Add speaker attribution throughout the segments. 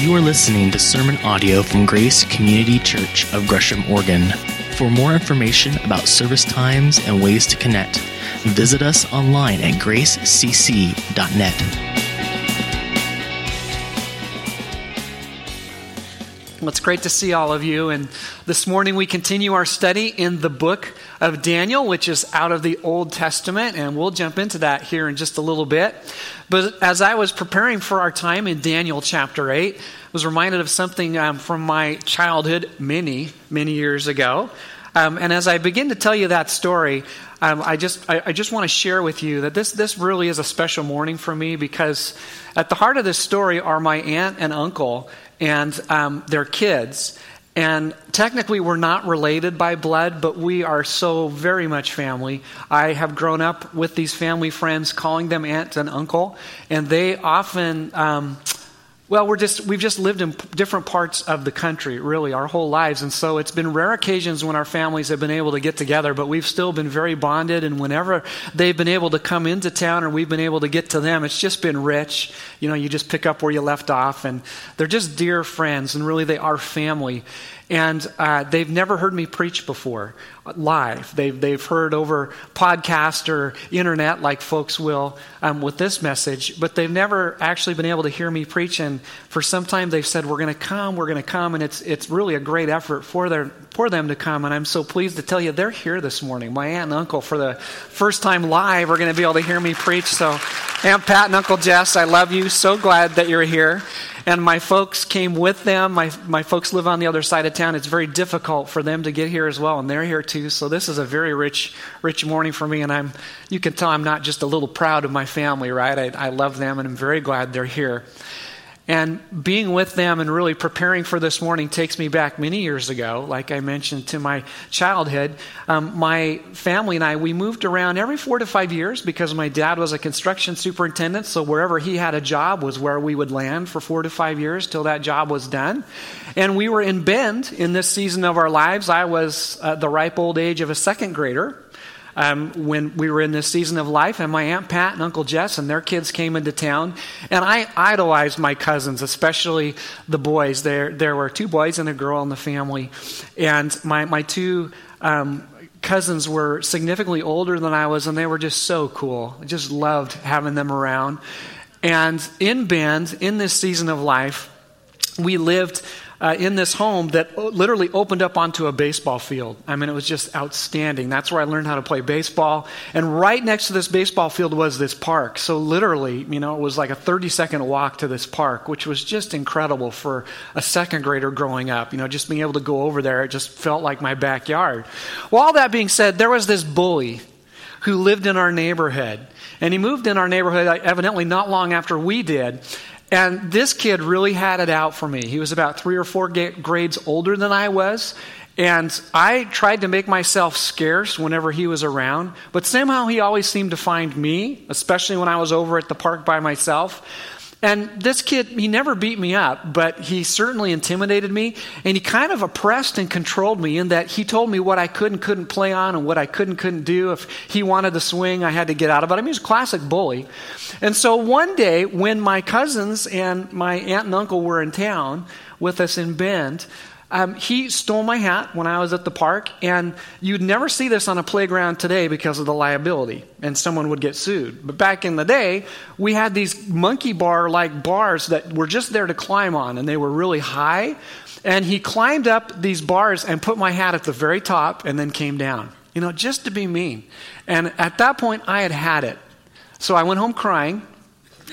Speaker 1: You are listening to sermon audio from Grace Community Church of Gresham, Oregon. For more information about service times and ways to connect, visit us online at gracecc.net.
Speaker 2: Well, it's great to see all of you. And this morning we continue our study in the book of Daniel, which is out of the Old Testament. And we'll jump into that here in just a little bit. But as I was preparing for our time in Daniel chapter 8, I was reminded of something um, from my childhood many, many years ago. Um, and as I begin to tell you that story, um, I just I, I just want to share with you that this this really is a special morning for me because at the heart of this story are my aunt and uncle and um, their kids. And technically, we're not related by blood, but we are so very much family. I have grown up with these family friends, calling them aunt and uncle, and they often um, well, we're just, we've just lived in different parts of the country, really, our whole lives. And so it's been rare occasions when our families have been able to get together, but we've still been very bonded. And whenever they've been able to come into town or we've been able to get to them, it's just been rich. You know, you just pick up where you left off. And they're just dear friends, and really, they are family. And uh, they've never heard me preach before live. They've, they've heard over podcast or internet, like folks will um, with this message, but they've never actually been able to hear me preach. And for some time, they've said, We're going to come, we're going to come. And it's, it's really a great effort for, their, for them to come. And I'm so pleased to tell you they're here this morning. My aunt and uncle, for the first time live, are going to be able to hear me preach. So, Aunt Pat and Uncle Jess, I love you. So glad that you're here and my folks came with them. My, my folks live on the other side of town. It's very difficult for them to get here as well, and they're here too. So this is a very rich, rich morning for me, and I'm, you can tell I'm not just a little proud of my family, right? I, I love them, and I'm very glad they're here. And being with them and really preparing for this morning takes me back many years ago, like I mentioned, to my childhood. Um, my family and I, we moved around every four to five years because my dad was a construction superintendent. So wherever he had a job was where we would land for four to five years till that job was done. And we were in Bend in this season of our lives. I was uh, the ripe old age of a second grader um, when we were in this season of life, and my Aunt Pat and Uncle Jess and their kids came into town. And I idolized my cousins, especially the boys. There, there were two boys and a girl in the family. And my, my two um, cousins were significantly older than I was, and they were just so cool. I just loved having them around. And in Bend, in this season of life, we lived uh, in this home that literally opened up onto a baseball field. I mean, it was just outstanding. That's where I learned how to play baseball. And right next to this baseball field was this park. So, literally, you know, it was like a 30 second walk to this park, which was just incredible for a second grader growing up. You know, just being able to go over there, it just felt like my backyard. Well, all that being said, there was this bully who lived in our neighborhood. And he moved in our neighborhood evidently not long after we did. And this kid really had it out for me. He was about three or four grades older than I was. And I tried to make myself scarce whenever he was around, but somehow he always seemed to find me, especially when I was over at the park by myself. And this kid, he never beat me up, but he certainly intimidated me. And he kind of oppressed and controlled me in that he told me what I could and couldn't play on and what I could and couldn't do. If he wanted to swing, I had to get out of it. I mean, he was a classic bully. And so one day, when my cousins and my aunt and uncle were in town with us in Bend, um, he stole my hat when I was at the park, and you'd never see this on a playground today because of the liability, and someone would get sued. But back in the day, we had these monkey bar like bars that were just there to climb on, and they were really high. And he climbed up these bars and put my hat at the very top and then came down, you know, just to be mean. And at that point, I had had it. So I went home crying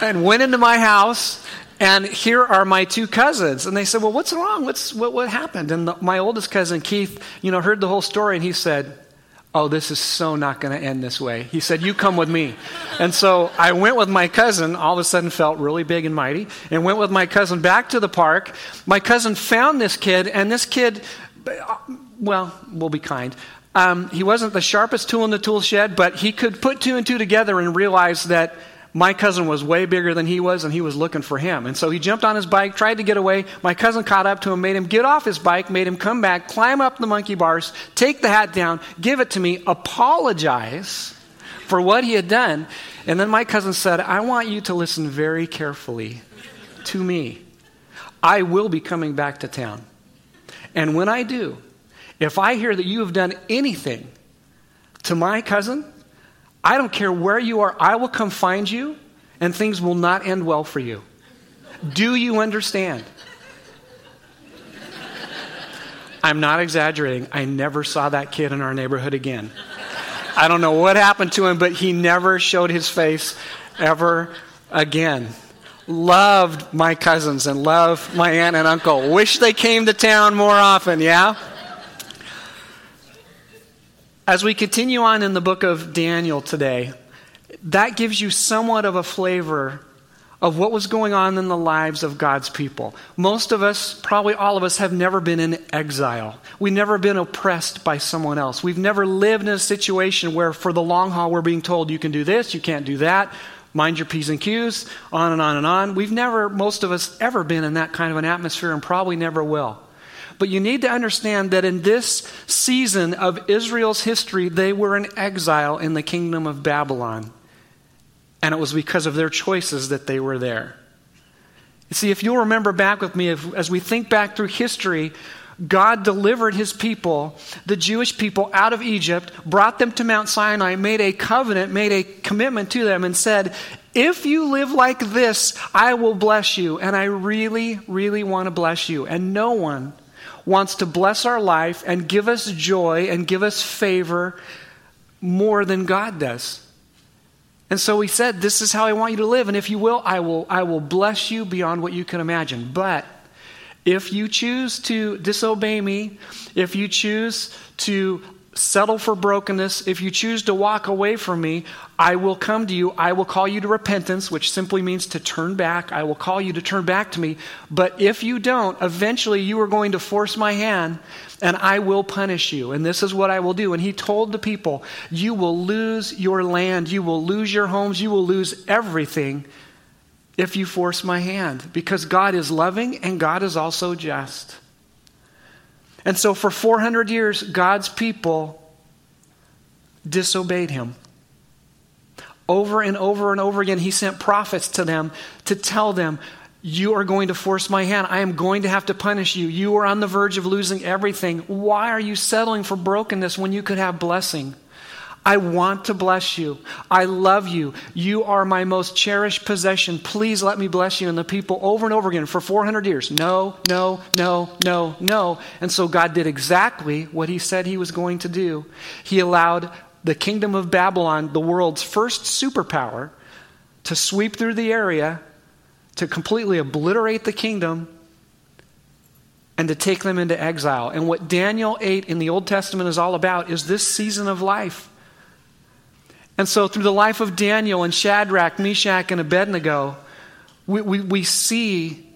Speaker 2: and went into my house and here are my two cousins. And they said, Well, what's wrong? What's, what, what happened? And the, my oldest cousin, Keith, you know, heard the whole story and he said, Oh, this is so not going to end this way. He said, You come with me. And so I went with my cousin, all of a sudden felt really big and mighty, and went with my cousin back to the park. My cousin found this kid, and this kid, well, we'll be kind. Um, he wasn't the sharpest tool in the tool shed, but he could put two and two together and realize that my cousin was way bigger than he was, and he was looking for him. And so he jumped on his bike, tried to get away. My cousin caught up to him, made him get off his bike, made him come back, climb up the monkey bars, take the hat down, give it to me, apologize for what he had done. And then my cousin said, I want you to listen very carefully to me. I will be coming back to town. And when I do, if I hear that you have done anything to my cousin, I don't care where you are, I will come find you, and things will not end well for you. Do you understand? I'm not exaggerating. I never saw that kid in our neighborhood again. I don't know what happened to him, but he never showed his face ever again. Loved my cousins and loved my aunt and uncle. Wish they came to town more often, yeah? As we continue on in the book of Daniel today, that gives you somewhat of a flavor of what was going on in the lives of God's people. Most of us, probably all of us, have never been in exile. We've never been oppressed by someone else. We've never lived in a situation where, for the long haul, we're being told you can do this, you can't do that, mind your P's and Q's, on and on and on. We've never, most of us, ever been in that kind of an atmosphere and probably never will. But you need to understand that in this season of Israel's history, they were in exile in the kingdom of Babylon. And it was because of their choices that they were there. You see, if you'll remember back with me, if, as we think back through history, God delivered his people, the Jewish people, out of Egypt, brought them to Mount Sinai, made a covenant, made a commitment to them, and said, If you live like this, I will bless you. And I really, really want to bless you. And no one wants to bless our life and give us joy and give us favor more than God does. And so he said, This is how I want you to live. And if you will, I will, I will bless you beyond what you can imagine. But if you choose to disobey me, if you choose to settle for brokenness, if you choose to walk away from me, I will come to you. I will call you to repentance, which simply means to turn back. I will call you to turn back to me. But if you don't, eventually you are going to force my hand and I will punish you. And this is what I will do. And he told the people, You will lose your land, you will lose your homes, you will lose everything if you force my hand. Because God is loving and God is also just. And so for 400 years, God's people disobeyed him. Over and over and over again, he sent prophets to them to tell them, You are going to force my hand. I am going to have to punish you. You are on the verge of losing everything. Why are you settling for brokenness when you could have blessing? I want to bless you. I love you. You are my most cherished possession. Please let me bless you. And the people over and over again for 400 years no, no, no, no, no. And so God did exactly what he said he was going to do. He allowed the kingdom of Babylon, the world's first superpower, to sweep through the area, to completely obliterate the kingdom, and to take them into exile. And what Daniel 8 in the Old Testament is all about is this season of life and so, through the life of Daniel and Shadrach, Meshach, and Abednego, we, we, we see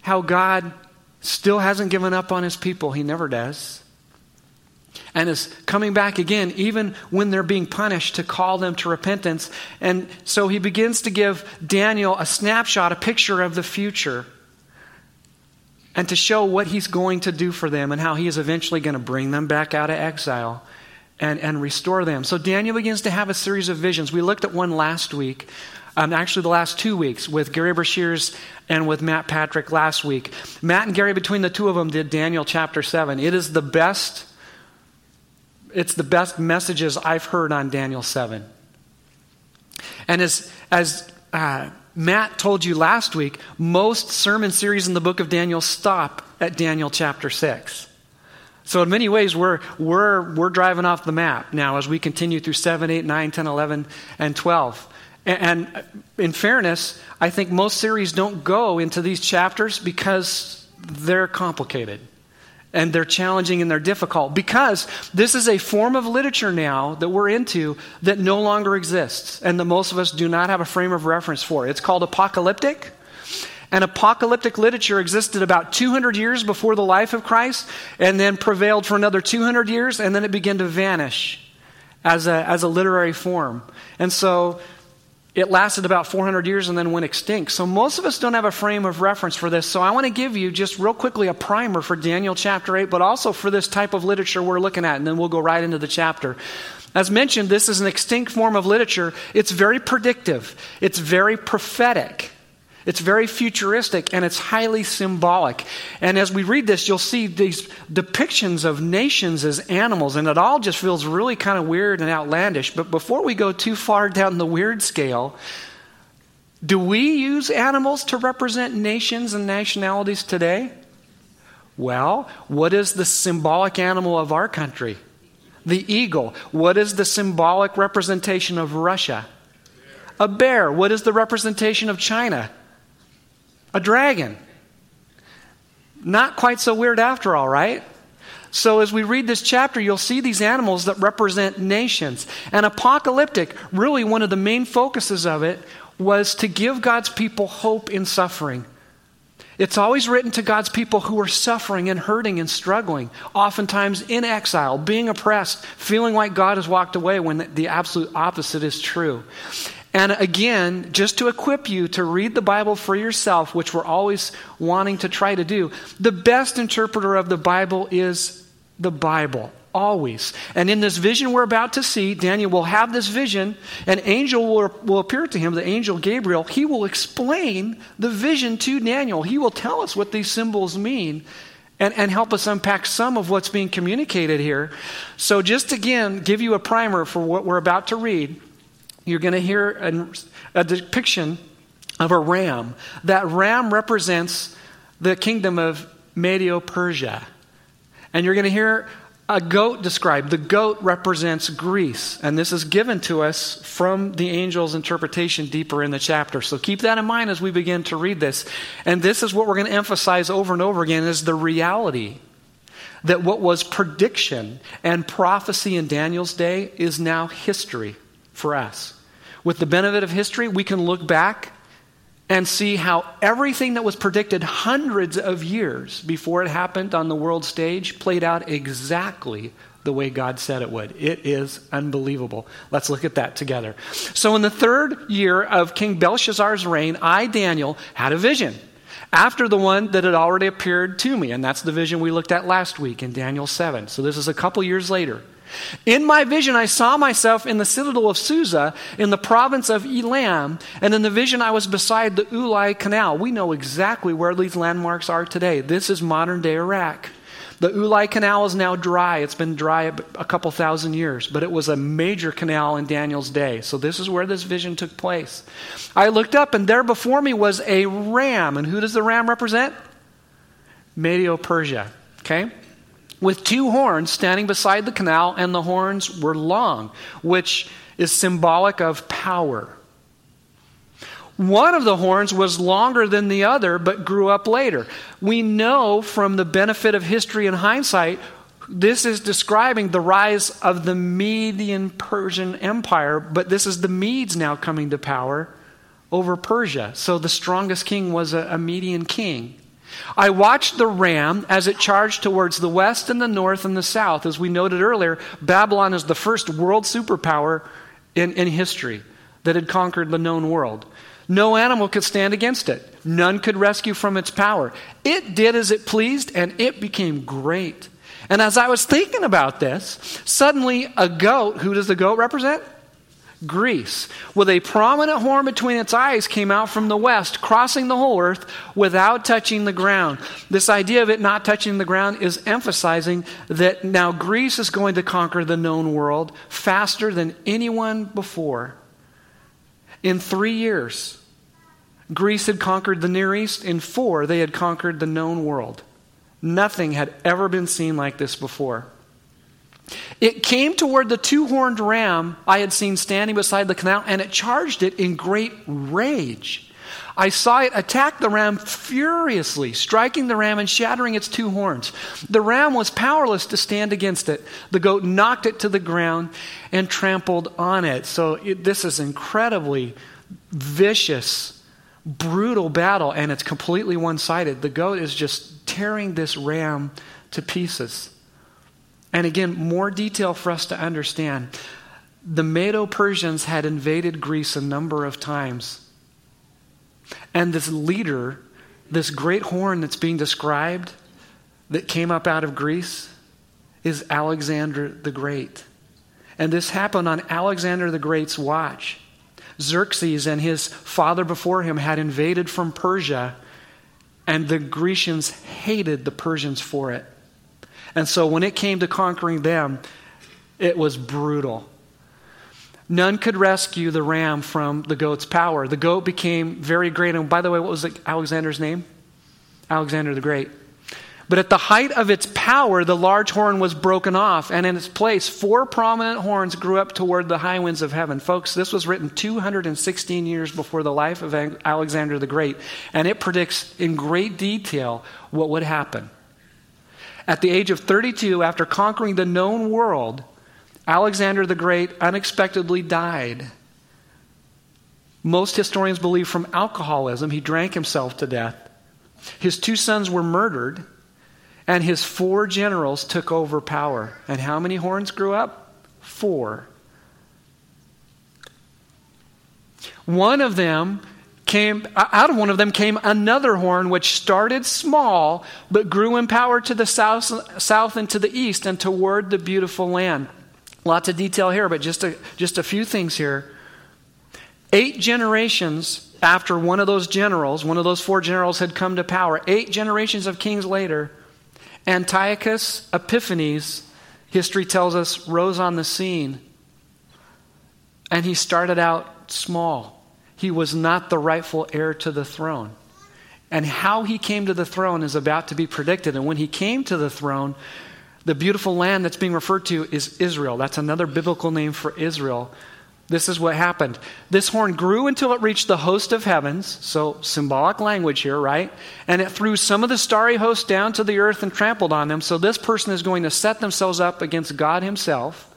Speaker 2: how God still hasn't given up on his people. He never does. And is coming back again, even when they're being punished, to call them to repentance. And so he begins to give Daniel a snapshot, a picture of the future, and to show what he's going to do for them and how he is eventually going to bring them back out of exile and, and restore them. So Daniel begins to have a series of visions. We looked at one last week, um, actually the last two weeks, with Gary Breshears and with Matt Patrick last week. Matt and Gary, between the two of them, did Daniel chapter 7. It is the best, it's the best messages I've heard on Daniel 7. And as, as uh, Matt told you last week, most sermon series in the book of Daniel stop at Daniel chapter 6. So, in many ways, we're, we're, we're driving off the map now as we continue through 7, 8, 9, 10, 11, and 12. And, and in fairness, I think most series don't go into these chapters because they're complicated and they're challenging and they're difficult because this is a form of literature now that we're into that no longer exists and that most of us do not have a frame of reference for. It's called apocalyptic and apocalyptic literature existed about 200 years before the life of Christ and then prevailed for another 200 years and then it began to vanish as a, as a literary form. And so it lasted about 400 years and then went extinct. So most of us don't have a frame of reference for this. So I want to give you just real quickly a primer for Daniel chapter 8, but also for this type of literature we're looking at, and then we'll go right into the chapter. As mentioned, this is an extinct form of literature. It's very predictive, it's very prophetic. It's very futuristic and it's highly symbolic. And as we read this, you'll see these depictions of nations as animals, and it all just feels really kind of weird and outlandish. But before we go too far down the weird scale, do we use animals to represent nations and nationalities today? Well, what is the symbolic animal of our country? The eagle. What is the symbolic representation of Russia? A bear. What is the representation of China? A dragon. Not quite so weird after all, right? So, as we read this chapter, you'll see these animals that represent nations. And apocalyptic, really one of the main focuses of it, was to give God's people hope in suffering. It's always written to God's people who are suffering and hurting and struggling, oftentimes in exile, being oppressed, feeling like God has walked away when the absolute opposite is true. And again, just to equip you to read the Bible for yourself, which we're always wanting to try to do, the best interpreter of the Bible is the Bible. Always. And in this vision we're about to see, Daniel will have this vision. An angel will, will appear to him, the angel Gabriel. He will explain the vision to Daniel. He will tell us what these symbols mean and, and help us unpack some of what's being communicated here. So, just again, give you a primer for what we're about to read, you're going to hear a, a depiction of a ram. That ram represents the kingdom of Medio Persia. And you're going to hear a goat described. The goat represents Greece, and this is given to us from the angel's interpretation deeper in the chapter. So keep that in mind as we begin to read this. And this is what we're going to emphasize over and over again is the reality that what was prediction and prophecy in Daniel's day is now history for us. With the benefit of history, we can look back and see how everything that was predicted hundreds of years before it happened on the world stage played out exactly the way God said it would. It is unbelievable. Let's look at that together. So, in the third year of King Belshazzar's reign, I, Daniel, had a vision after the one that had already appeared to me. And that's the vision we looked at last week in Daniel 7. So, this is a couple years later. In my vision, I saw myself in the citadel of Susa in the province of Elam, and in the vision, I was beside the Ulai Canal. We know exactly where these landmarks are today. This is modern day Iraq. The Ulai Canal is now dry. It's been dry a couple thousand years, but it was a major canal in Daniel's day. So, this is where this vision took place. I looked up, and there before me was a ram. And who does the ram represent? Medio Persia. Okay? With two horns standing beside the canal, and the horns were long, which is symbolic of power. One of the horns was longer than the other, but grew up later. We know from the benefit of history and hindsight, this is describing the rise of the Median Persian Empire, but this is the Medes now coming to power over Persia. So the strongest king was a, a Median king. I watched the ram as it charged towards the west and the north and the south. As we noted earlier, Babylon is the first world superpower in, in history that had conquered the known world. No animal could stand against it. None could rescue from its power. It did as it pleased, and it became great. And as I was thinking about this, suddenly a goat, who does the goat represent? Greece, with a prominent horn between its eyes, came out from the west, crossing the whole earth without touching the ground. This idea of it not touching the ground is emphasizing that now Greece is going to conquer the known world faster than anyone before. In three years, Greece had conquered the Near East. In four, they had conquered the known world. Nothing had ever been seen like this before. It came toward the two horned ram I had seen standing beside the canal, and it charged it in great rage. I saw it attack the ram furiously, striking the ram and shattering its two horns. The ram was powerless to stand against it. The goat knocked it to the ground and trampled on it. So, it, this is incredibly vicious, brutal battle, and it's completely one sided. The goat is just tearing this ram to pieces. And again, more detail for us to understand. The Medo Persians had invaded Greece a number of times. And this leader, this great horn that's being described that came up out of Greece, is Alexander the Great. And this happened on Alexander the Great's watch. Xerxes and his father before him had invaded from Persia, and the Grecians hated the Persians for it. And so when it came to conquering them, it was brutal. None could rescue the ram from the goat's power. The goat became very great. And by the way, what was Alexander's name? Alexander the Great. But at the height of its power, the large horn was broken off, and in its place, four prominent horns grew up toward the high winds of heaven. Folks, this was written 216 years before the life of Alexander the Great, and it predicts in great detail what would happen. At the age of 32, after conquering the known world, Alexander the Great unexpectedly died. Most historians believe from alcoholism, he drank himself to death. His two sons were murdered and his four generals took over power. And how many horns grew up? Four. One of them came, out of one of them came another horn, which started small, but grew in power to the south, south and to the east and toward the beautiful land. Lots of detail here, but just a, just a few things here. Eight generations after one of those generals, one of those four generals had come to power, eight generations of kings later, Antiochus Epiphanes, history tells us, rose on the scene. And he started out small. He was not the rightful heir to the throne. And how he came to the throne is about to be predicted. And when he came to the throne, the beautiful land that's being referred to is Israel. That's another biblical name for Israel. This is what happened. This horn grew until it reached the host of heavens, so symbolic language here, right? And it threw some of the starry host down to the earth and trampled on them. So this person is going to set themselves up against God Himself.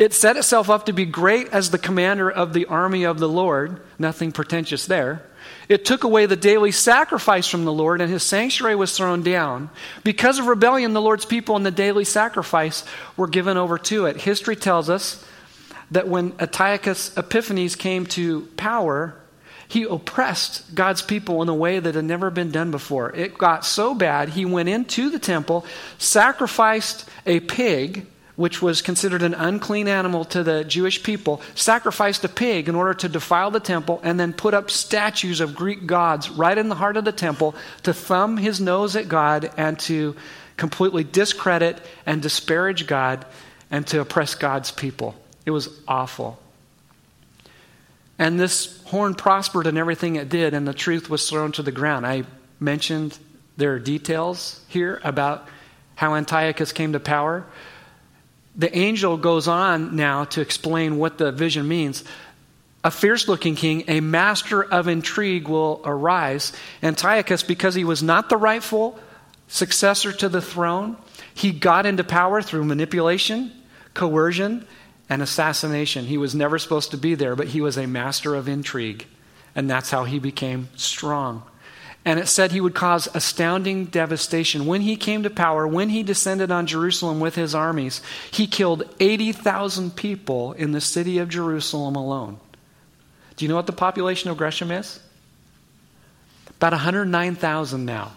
Speaker 2: It set itself up to be great as the commander of the army of the Lord. Nothing pretentious there. It took away the daily sacrifice from the Lord, and his sanctuary was thrown down. Because of rebellion, the Lord's people and the daily sacrifice were given over to it. History tells us that when Antiochus Epiphanes came to power, he oppressed God's people in a way that had never been done before. It got so bad, he went into the temple, sacrificed a pig, which was considered an unclean animal to the Jewish people, sacrificed a pig in order to defile the temple, and then put up statues of Greek gods right in the heart of the temple to thumb his nose at God and to completely discredit and disparage God and to oppress God's people. It was awful. And this horn prospered in everything it did, and the truth was thrown to the ground. I mentioned there are details here about how Antiochus came to power. The angel goes on now to explain what the vision means. A fierce looking king, a master of intrigue, will arise. Antiochus, because he was not the rightful successor to the throne, he got into power through manipulation, coercion, and assassination. He was never supposed to be there, but he was a master of intrigue. And that's how he became strong. And it said he would cause astounding devastation. When he came to power, when he descended on Jerusalem with his armies, he killed 80,000 people in the city of Jerusalem alone. Do you know what the population of Gresham is? About 109,000 now.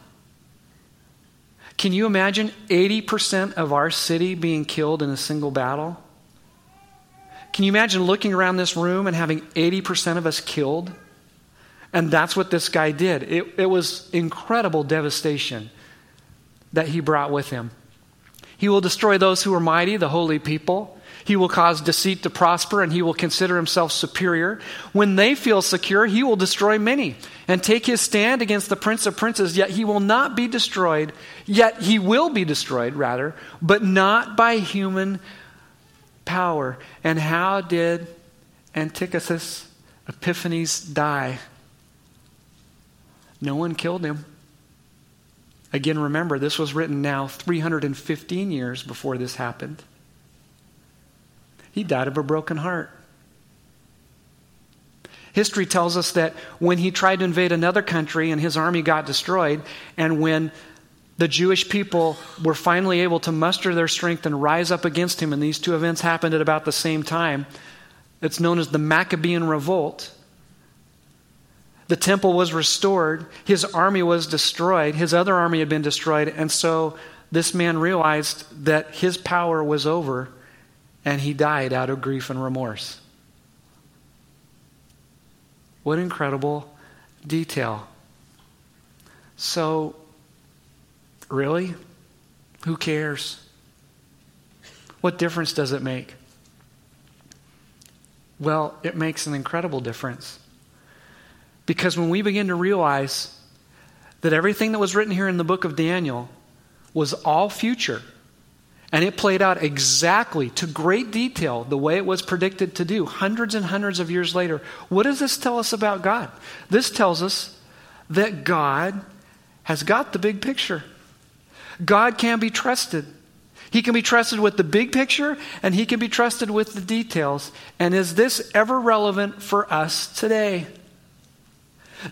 Speaker 2: Can you imagine 80% of our city being killed in a single battle? Can you imagine looking around this room and having 80% of us killed? And that's what this guy did. It, it was incredible devastation that he brought with him. He will destroy those who are mighty, the holy people. He will cause deceit to prosper, and he will consider himself superior. When they feel secure, he will destroy many and take his stand against the prince of princes. Yet he will not be destroyed, yet he will be destroyed, rather, but not by human power. And how did Antiochus Epiphanes die? No one killed him. Again, remember, this was written now 315 years before this happened. He died of a broken heart. History tells us that when he tried to invade another country and his army got destroyed, and when the Jewish people were finally able to muster their strength and rise up against him, and these two events happened at about the same time. It's known as the Maccabean Revolt. The temple was restored, his army was destroyed, his other army had been destroyed, and so this man realized that his power was over and he died out of grief and remorse. What incredible detail. So, really? Who cares? What difference does it make? Well, it makes an incredible difference. Because when we begin to realize that everything that was written here in the book of Daniel was all future, and it played out exactly to great detail the way it was predicted to do hundreds and hundreds of years later. What does this tell us about God? This tells us that God has got the big picture. God can be trusted. He can be trusted with the big picture and he can be trusted with the details. And is this ever relevant for us today?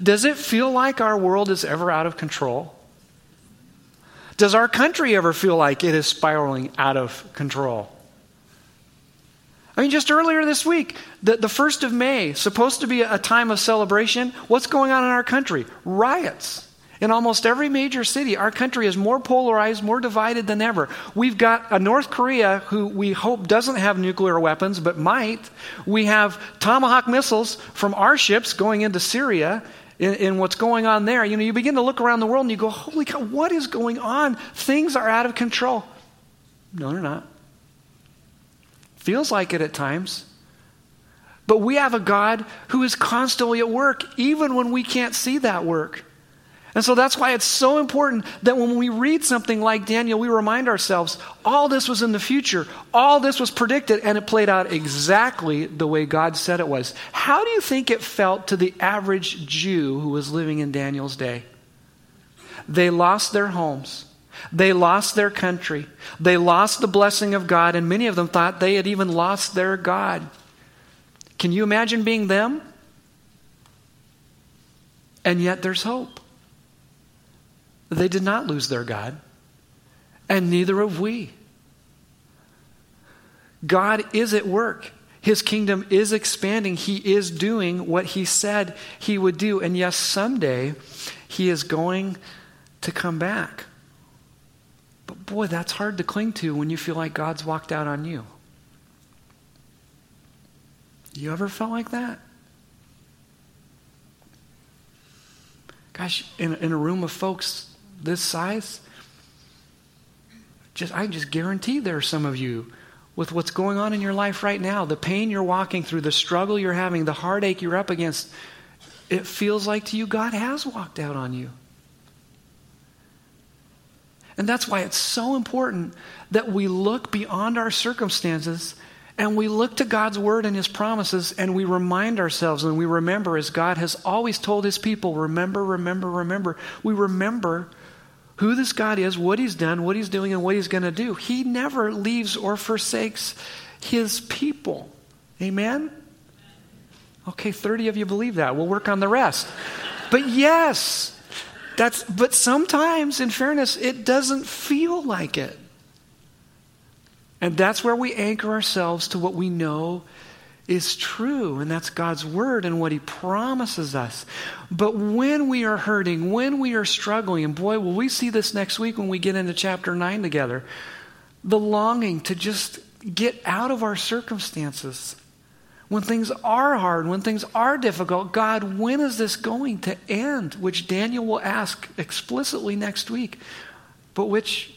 Speaker 2: Does it feel like our world is ever out of control? Does our country ever feel like it is spiraling out of control? I mean, just earlier this week, the, the 1st of May, supposed to be a time of celebration, what's going on in our country? Riots. In almost every major city, our country is more polarized, more divided than ever. We've got a North Korea who we hope doesn't have nuclear weapons, but might. We have Tomahawk missiles from our ships going into Syria in, in, what's going on there. You know, you begin to look around the world and you go, holy cow, what is going on? Things are out of control. No, they're not. Feels like it at times. But we have a God who is constantly at work, even when we can't see that work. And so that's why it's so important that when we read something like Daniel, we remind ourselves all this was in the future, all this was predicted, and it played out exactly the way God said it was. How do you think it felt to the average Jew who was living in Daniel's day? They lost their homes. They lost their country. They lost the blessing of God, and many of them thought they had even lost their God. Can you imagine being them? And yet there's hope. They did not lose their God, and neither have we. God is at work. His kingdom is expanding. He is doing what he said he would do. And yes, someday he is going to come back. But boy, that's hard to cling to when you feel like God's walked out on you. You ever felt like that? Gosh, in, in a room of folks this size, just I just guarantee there are some of you with what's going on in your life right now, the pain you're walking through, the struggle you're having, the heartache you're up against, it feels like to you God has walked out on you. And that's why it's so important that we look beyond our circumstances and we look to God's word and his promises and we remind ourselves and we remember, as God has always told his people, remember, remember, remember. We remember who this God is, what He's done, what He's doing, and what He's going to do. He never leaves or forsakes His people. Amen? Okay, 30 of you believe that. We'll work on the rest. But yes, that's but sometimes in fairness it doesn't feel like it. And that's where we anchor ourselves to what we know is true, and that's God's word and what He promises us. But when we are hurting, when we are struggling, and boy, will we see this next week when we get into chapter 9 together, the longing to just get out of our circumstances. When things are hard, when things are difficult, God, when is this going to end? Which Daniel will ask explicitly next week, but which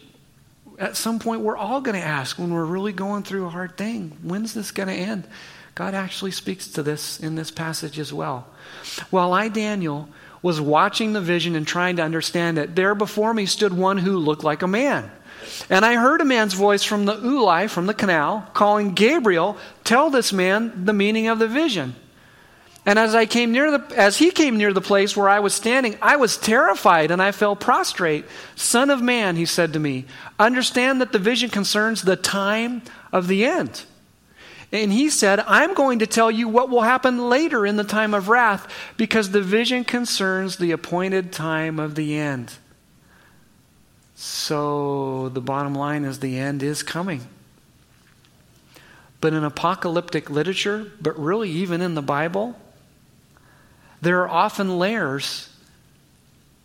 Speaker 2: at some point we're all going to ask when we're really going through a hard thing. When's this going to end? God actually speaks to this in this passage as well. While I, Daniel, was watching the vision and trying to understand it, there before me stood one who looked like a man. And I heard a man's voice from the Ulai, from the canal, calling Gabriel, tell this man the meaning of the vision. And as I came near the as he came near the place where I was standing, I was terrified and I fell prostrate. Son of man, he said to me, understand that the vision concerns the time of the end. And he said, I'm going to tell you what will happen later in the time of wrath because the vision concerns the appointed time of the end. So the bottom line is the end is coming. But in apocalyptic literature, but really even in the Bible, there are often layers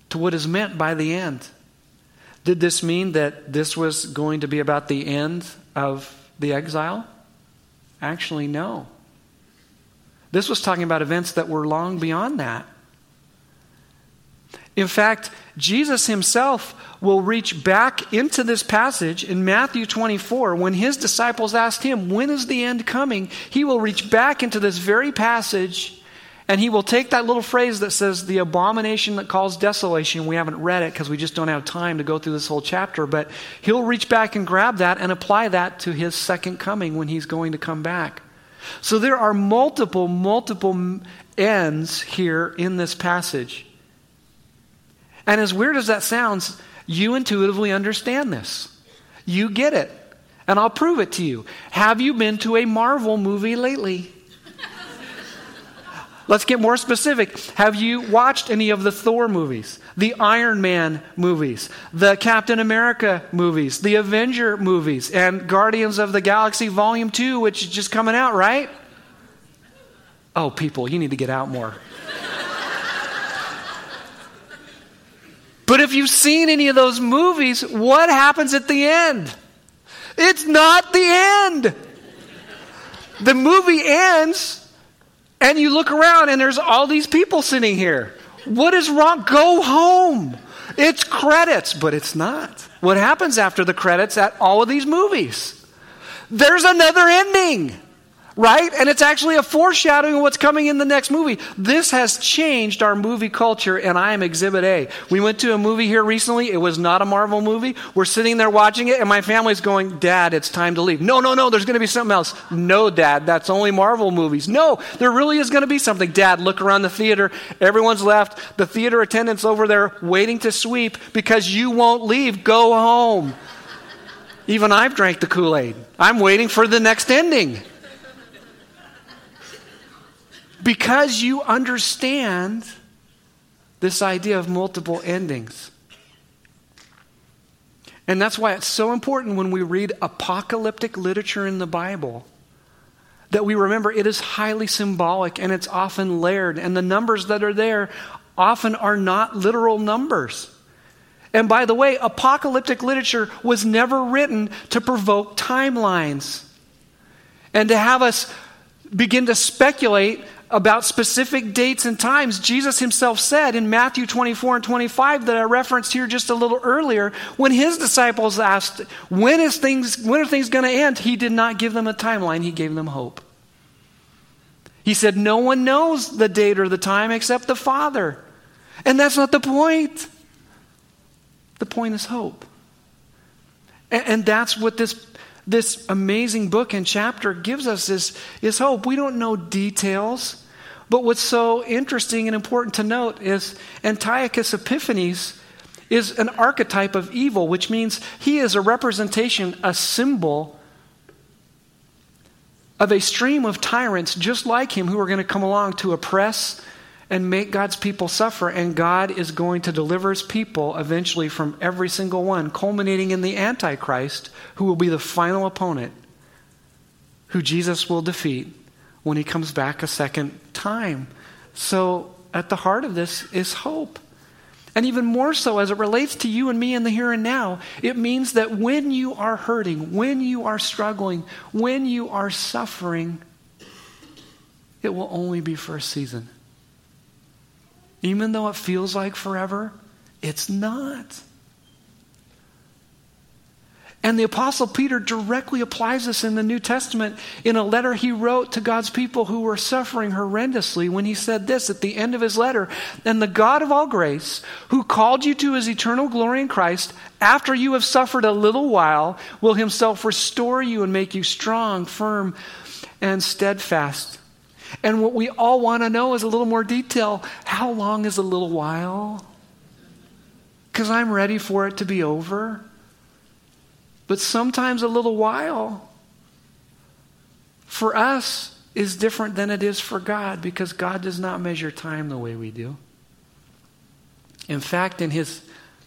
Speaker 2: to what is meant by the end. Did this mean that this was going to be about the end of the exile? Actually, no. This was talking about events that were long beyond that. In fact, Jesus himself will reach back into this passage in Matthew 24 when his disciples asked him, When is the end coming? He will reach back into this very passage and he will take that little phrase that says, the abomination that calls desolation. We haven't read it because we just don't have time to go through this whole chapter, but he'll reach back and grab that and apply that to his second coming when he's going to come back. So there are multiple, multiple ends here in this passage. And as weird as that sounds, you intuitively understand this. You get it. And I'll prove it to you. Have you been to a Marvel movie lately? Let's get more specific. Have you watched any of the Thor movies, the Iron Man movies, the Captain America movies, the Avenger movies, and Guardians of the Galaxy Volume 2, which is just coming out, right? Oh, people, you need to get out more. but if you've seen any of those movies, what happens at the end? It's not the end. The movie ends and you look around and there's all these people sitting here. What is wrong? Go home. It's credits, but it's not. What happens after the credits at all of these movies? There's another ending right? And it's actually a foreshadowing of what's coming in the next movie. This has changed our movie culture, and I am exhibit A. We went to a movie here recently. It was not a Marvel movie. We're sitting there watching it, and my family's going, Dad, it's time to leave. No, no, no, there's going to be something else. No, Dad, that's only Marvel movies. No, there really is going to be something. Dad, look around the theater. Everyone's left. The theater attendants over there waiting to sweep because you won't leave. Go home. Even I've drank the Kool Aid. I'm waiting for the next ending because you understand this idea of multiple endings. And that's why it's so important when we read apocalyptic literature in the Bible that we remember it is highly symbolic and it's often layered, and the numbers that are there often are not literal numbers. And by the way, apocalyptic literature was never written to provoke timelines and to have us begin to speculate about specific dates and times. Jesus himself said in Matthew 24 and 25 that I referenced here just a little earlier, when his disciples asked, when, is things, when are things going to end? He did not give them a timeline, he gave them hope. He said, No one knows the date or the time except the Father. And that's not the point. The point is hope. And, and that's what this this amazing book and chapter gives us is, is hope. We don't know details, but what's so interesting and important to note is Antiochus Epiphanes is an archetype of evil, which means he is a representation, a symbol of a stream of tyrants just like him who are going to come along to oppress and make God's people suffer, and God is going to deliver his people eventually from every single one, culminating in the Antichrist, who will be the final opponent, who Jesus will defeat when he comes back a second time. So, at the heart of this is hope. And even more so as it relates to you and me in the here and now, it means that when you are hurting, when you are struggling, when you are suffering, it will only be for a season. Even though it feels like forever, it's not. And the Apostle Peter directly applies this in the New Testament in a letter he wrote to God's people who were suffering horrendously when he said this at the end of his letter And the God of all grace, who called you to his eternal glory in Christ, after you have suffered a little while, will himself restore you and make you strong, firm, and steadfast. And what we all want to know is a little more detail. How long is a little while? Because I'm ready for it to be over. But sometimes a little while for us is different than it is for God because God does not measure time the way we do. In fact, in his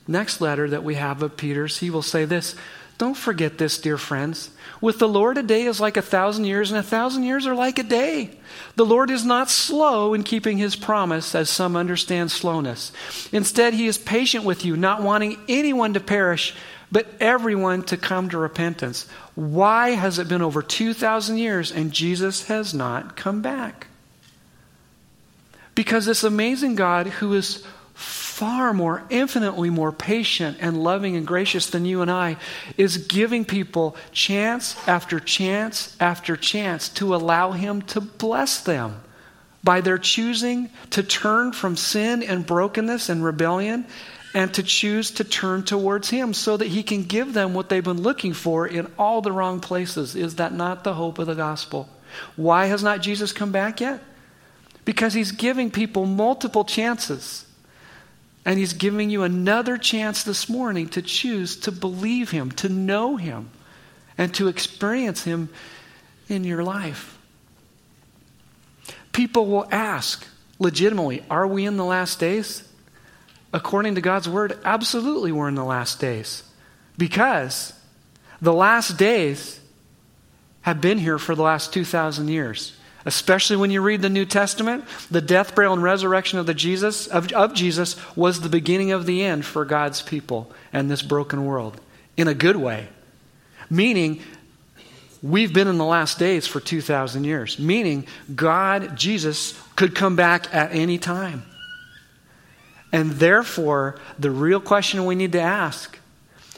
Speaker 2: next letter that we have of Peter's, he will say this Don't forget this, dear friends. With the Lord, a day is like a thousand years, and a thousand years are like a day. The Lord is not slow in keeping his promise, as some understand slowness. Instead, he is patient with you, not wanting anyone to perish, but everyone to come to repentance. Why has it been over 2,000 years and Jesus has not come back? Because this amazing God who is far more, infinitely more patient and loving and gracious than you and I, is giving people chance after chance after chance to allow Him to bless them by their choosing to turn from sin and brokenness and rebellion and to choose to turn towards Him so that He can give them what they've been looking for in all the wrong places. Is that not the hope of the gospel? Why has not Jesus come back yet? Because He's giving people multiple chances. And He's giving you another chance this morning to choose to believe Him, to know Him, and to experience Him in your life. People will ask legitimately, Are we in the last days? According to God's word, absolutely we're in the last days. Because the last days have been here for the last 2,000 years. Especially when you read the New Testament, the death, burial, and resurrection of, the Jesus, of, of Jesus was the beginning of the end for God's people and this broken world in a good way. Meaning, we've been in the last days for 2,000 years. Meaning, God, Jesus, could come back at any time. And therefore, the real question we need to ask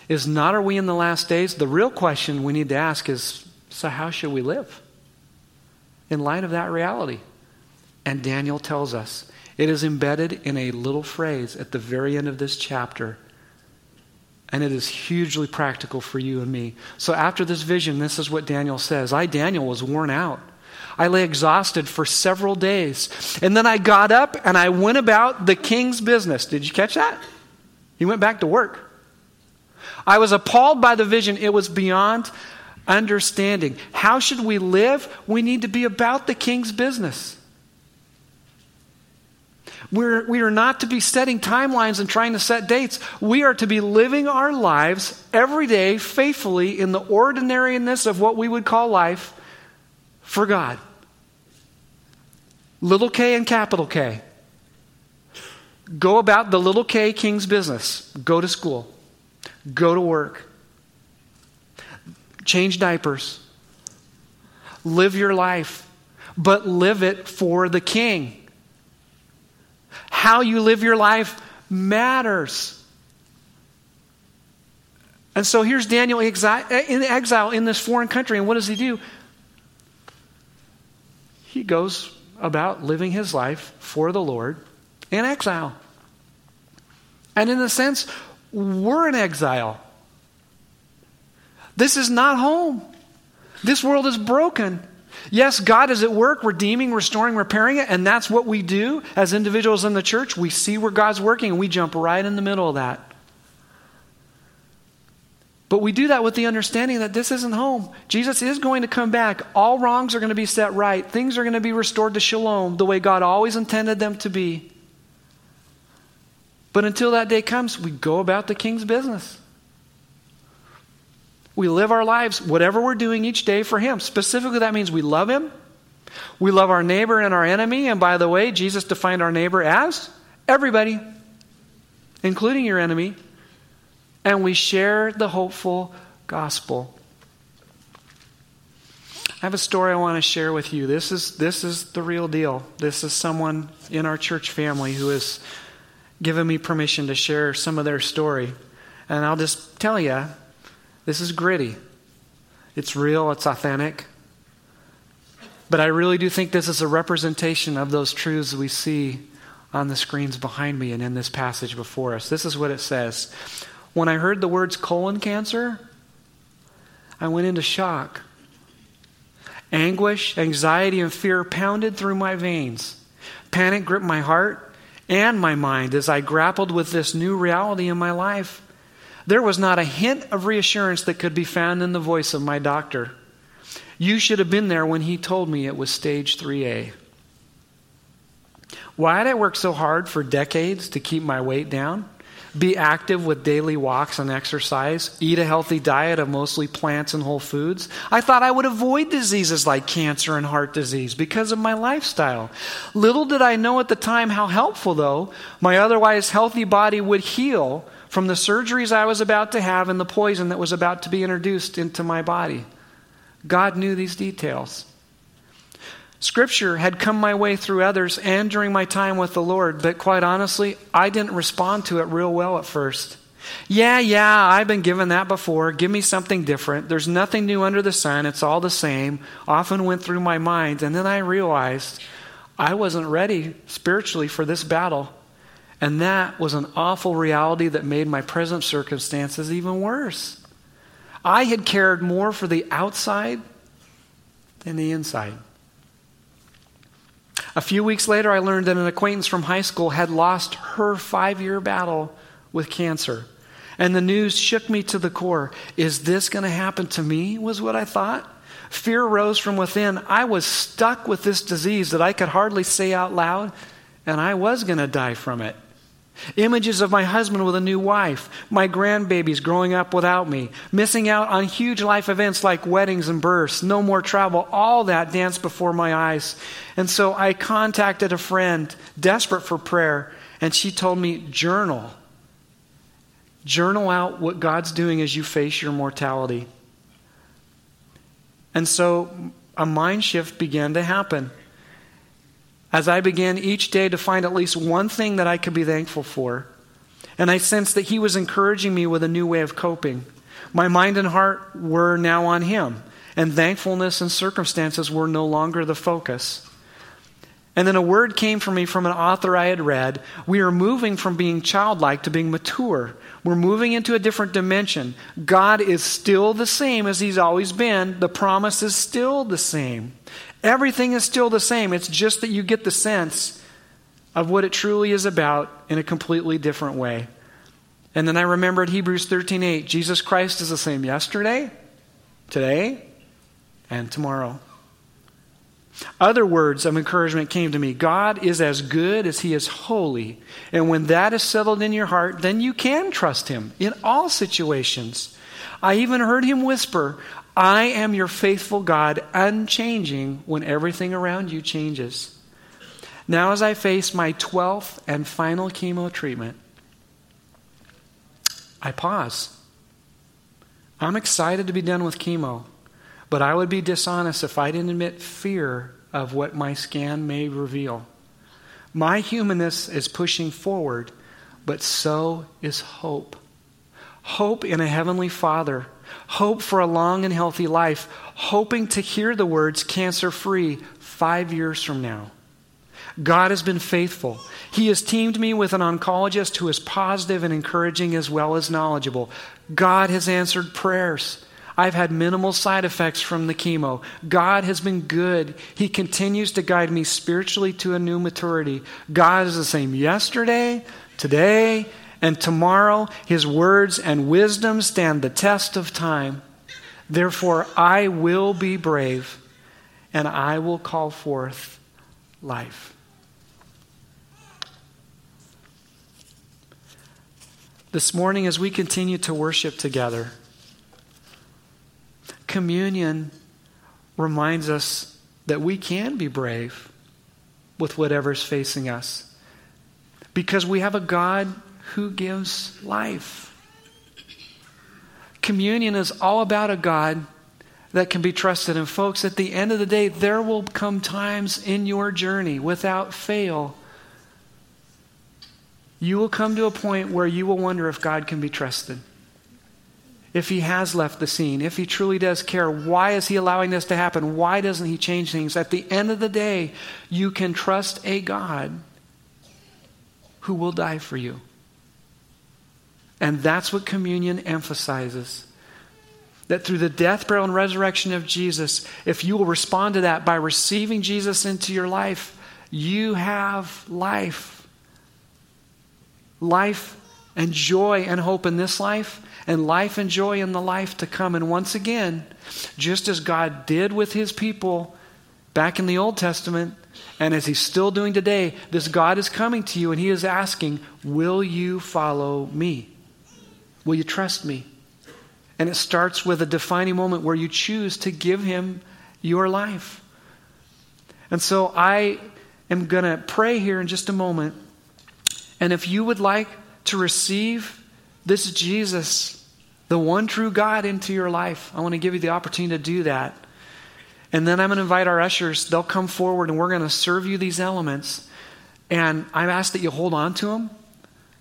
Speaker 2: is not are we in the last days? The real question we need to ask is so, how should we live? In light of that reality. And Daniel tells us it is embedded in a little phrase at the very end of this chapter. And it is hugely practical for you and me. So after this vision, this is what Daniel says I, Daniel, was worn out. I lay exhausted for several days. And then I got up and I went about the king's business. Did you catch that? He went back to work. I was appalled by the vision. It was beyond understanding. How should we live? We need to be about the king's business. We're, we are not to be setting timelines and trying to set dates. We are to be living our lives every day faithfully in the ordinariness of what we would call life for God. Little k and capital K. Go about the little k king's business. Go to school. Go to work change diapers, live your life, but live it for the king. How you live your life matters. And so here's Daniel eh, in exile in this foreign country, and what does he do? He goes about living his life for the Lord in exile. And in a sense, we're in exile. This is not home. This world is broken. Yes, God is at work redeeming, restoring, repairing it, and that's what we do as individuals in the church. We see where God's working and we jump right in the middle of that. But we do that with the understanding that this isn't home. Jesus is going to come back. All wrongs are going to be set right. Things are going to be restored to shalom the way God always intended them to be. But until that day comes, we go about the king's business. We live our lives, whatever we're doing each day, for Him. Specifically, that means we love Him. We love our neighbor and our enemy. And by the way, Jesus defined our neighbor as everybody, including your enemy. And we share the hopeful gospel. I have a story I want to share with you. This is, this is the real deal. This is someone in our church family who has given me permission to share some of their story. And I'll just tell you, this is gritty. It's real, it's authentic. But I really do think this is a representation of those truths we see on the screens behind me and in this passage before us. This is what it says. When I heard the words colon cancer, I went into shock. Anguish, anxiety, and fear pounded through my veins. Panic gripped my heart and my mind as I grappled with this new reality in my life. There was not a hint of reassurance that could be found in the voice of my doctor. You should have been there when he told me it was stage 3A. Why had I worked so hard for decades to keep my weight down? be active with daily walks and exercise, eat a healthy diet of mostly plants and whole foods. I thought I would avoid diseases like cancer and heart disease because of my lifestyle. Little did I know at the time how helpful, though, my otherwise healthy body would heal from the surgeries I was about to have and the poison that was about to be introduced into my body. God knew these details. Scripture had come my way through others and during my time with the Lord, but quite honestly, I didn't respond to it real well at first. Yeah, yeah, I've been given that before. Give me something different. There's nothing new under the sun. It's all the same. Often went through my mind, and then I realized I wasn't ready spiritually for this battle. And that was an awful reality that made my present circumstances even worse. I had cared more for the outside than the inside. A few weeks later, I learned that an acquaintance from high school had lost her five year battle with cancer. And the news shook me to the core. Is this going to happen to me? Was what I thought. Fear rose from within. I was stuck with this disease that I could hardly say out loud, and I was going to die from it. Images of my husband with a new wife, my grandbabies growing up without me, missing out on huge life events like weddings and births, no more travel, all that danced before my eyes. And so I contacted a friend, desperate for prayer, and she told me, Journal. Journal out what God's doing as you face your mortality. And so a mind shift began to happen as I began each day to find at least one thing that I could be thankful for. And I sensed that He was encouraging me with a new way of coping. My mind and heart were now on Him, and thankfulness and circumstances were no longer the focus. And then a word came for me from an author I had read. We are moving from being childlike to being mature. We're moving into a different dimension. God is still the same as He's always been, the promise is still the same. Everything is still the same. It's just that you get the sense of what it truly is about in a completely different way. And then I remembered Hebrews 13:8. Jesus Christ is the same yesterday, today, and tomorrow. Other words of encouragement came to me. God is as good as he is holy. And when that is settled in your heart, then you can trust him in all situations. I even heard him whisper, I am your faithful God, unchanging when everything around you changes. Now, as I face my 12th and final chemo treatment, I pause. I'm excited to be done with chemo, but I would be dishonest if I didn't admit fear of what my scan may reveal. My humanness is pushing forward, but so is hope. Hope in a heavenly Father hope for a long and healthy life, hoping to hear the words cancer free five years from now. God has been faithful. He has teamed me with an oncologist who is positive and encouraging as well as knowledgeable. God has answered prayers. I've had minimal side effects from the chemo. God has been good. He continues to guide me spiritually to a new maturity. God is the same yesterday, today, and tomorrow his words and wisdom stand the test of time. Therefore, I will be brave and I will call forth life. This morning, as we continue to worship together, communion reminds us that we can be brave with whatever's facing us because we have a God who gives life. Communion is all about a God that can be trusted. And, folks, at the end of the day, there will come times in your journey without fail. You will come to a point where you will wonder if God can be trusted. If he has left the scene, if he truly does care, why is he allowing this to happen? Why doesn't he change things? At the end of the day, you can trust a God who will die for you. And that's what communion emphasizes. That through the death, burial, and resurrection of Jesus, if you will respond to that by receiving Jesus into your life, you have life. Life and joy and hope in this life, and life and joy in the life to come. And once again, just as God did with his people back in the Old Testament, And as he's still doing today, this God is coming to you and he is asking, Will you follow me? Will you trust me? And it starts with a defining moment where you choose to give him your life. And so I am going to pray here in just a moment. And if you would like to receive this Jesus, the one true God, into your life, I want to give you the opportunity to do that. And then I'm going to invite our ushers. They'll come forward and we're going to serve you these elements. And I ask that you hold on to them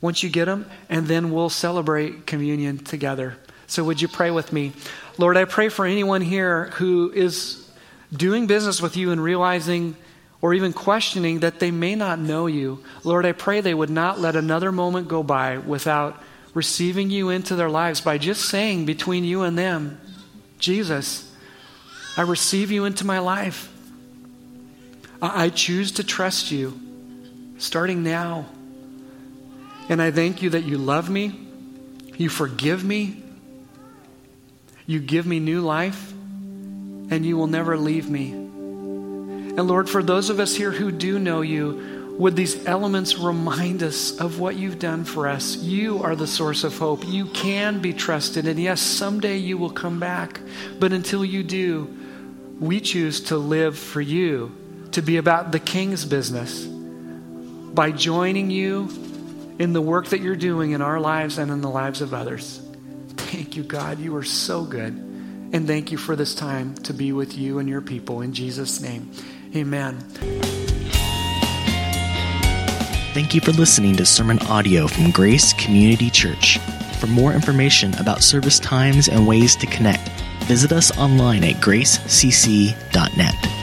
Speaker 2: once you get them, and then we'll celebrate communion together. So, would you pray with me? Lord, I pray for anyone here who is doing business with you and realizing or even questioning that they may not know you. Lord, I pray they would not let another moment go by without receiving you into their lives by just saying between you and them, Jesus, I receive you into my life. I choose to trust you starting now. And I thank you that you love me, you forgive me, you give me new life, and you will never leave me. And Lord, for those of us here who do know you, would these elements remind us of what you've done for us? You are the source of hope. You can be trusted. And yes, someday you will come back. But until you do, we choose to live for you, to be about the King's business by joining you in the work that you're doing in our lives and in the lives of others. Thank you, God. You are so good. And thank you for this time to be with you and your people. In Jesus' name, amen.
Speaker 1: Thank you for listening to sermon audio from Grace Community Church. For more information about service times and ways to connect, visit us online at gracecc.net.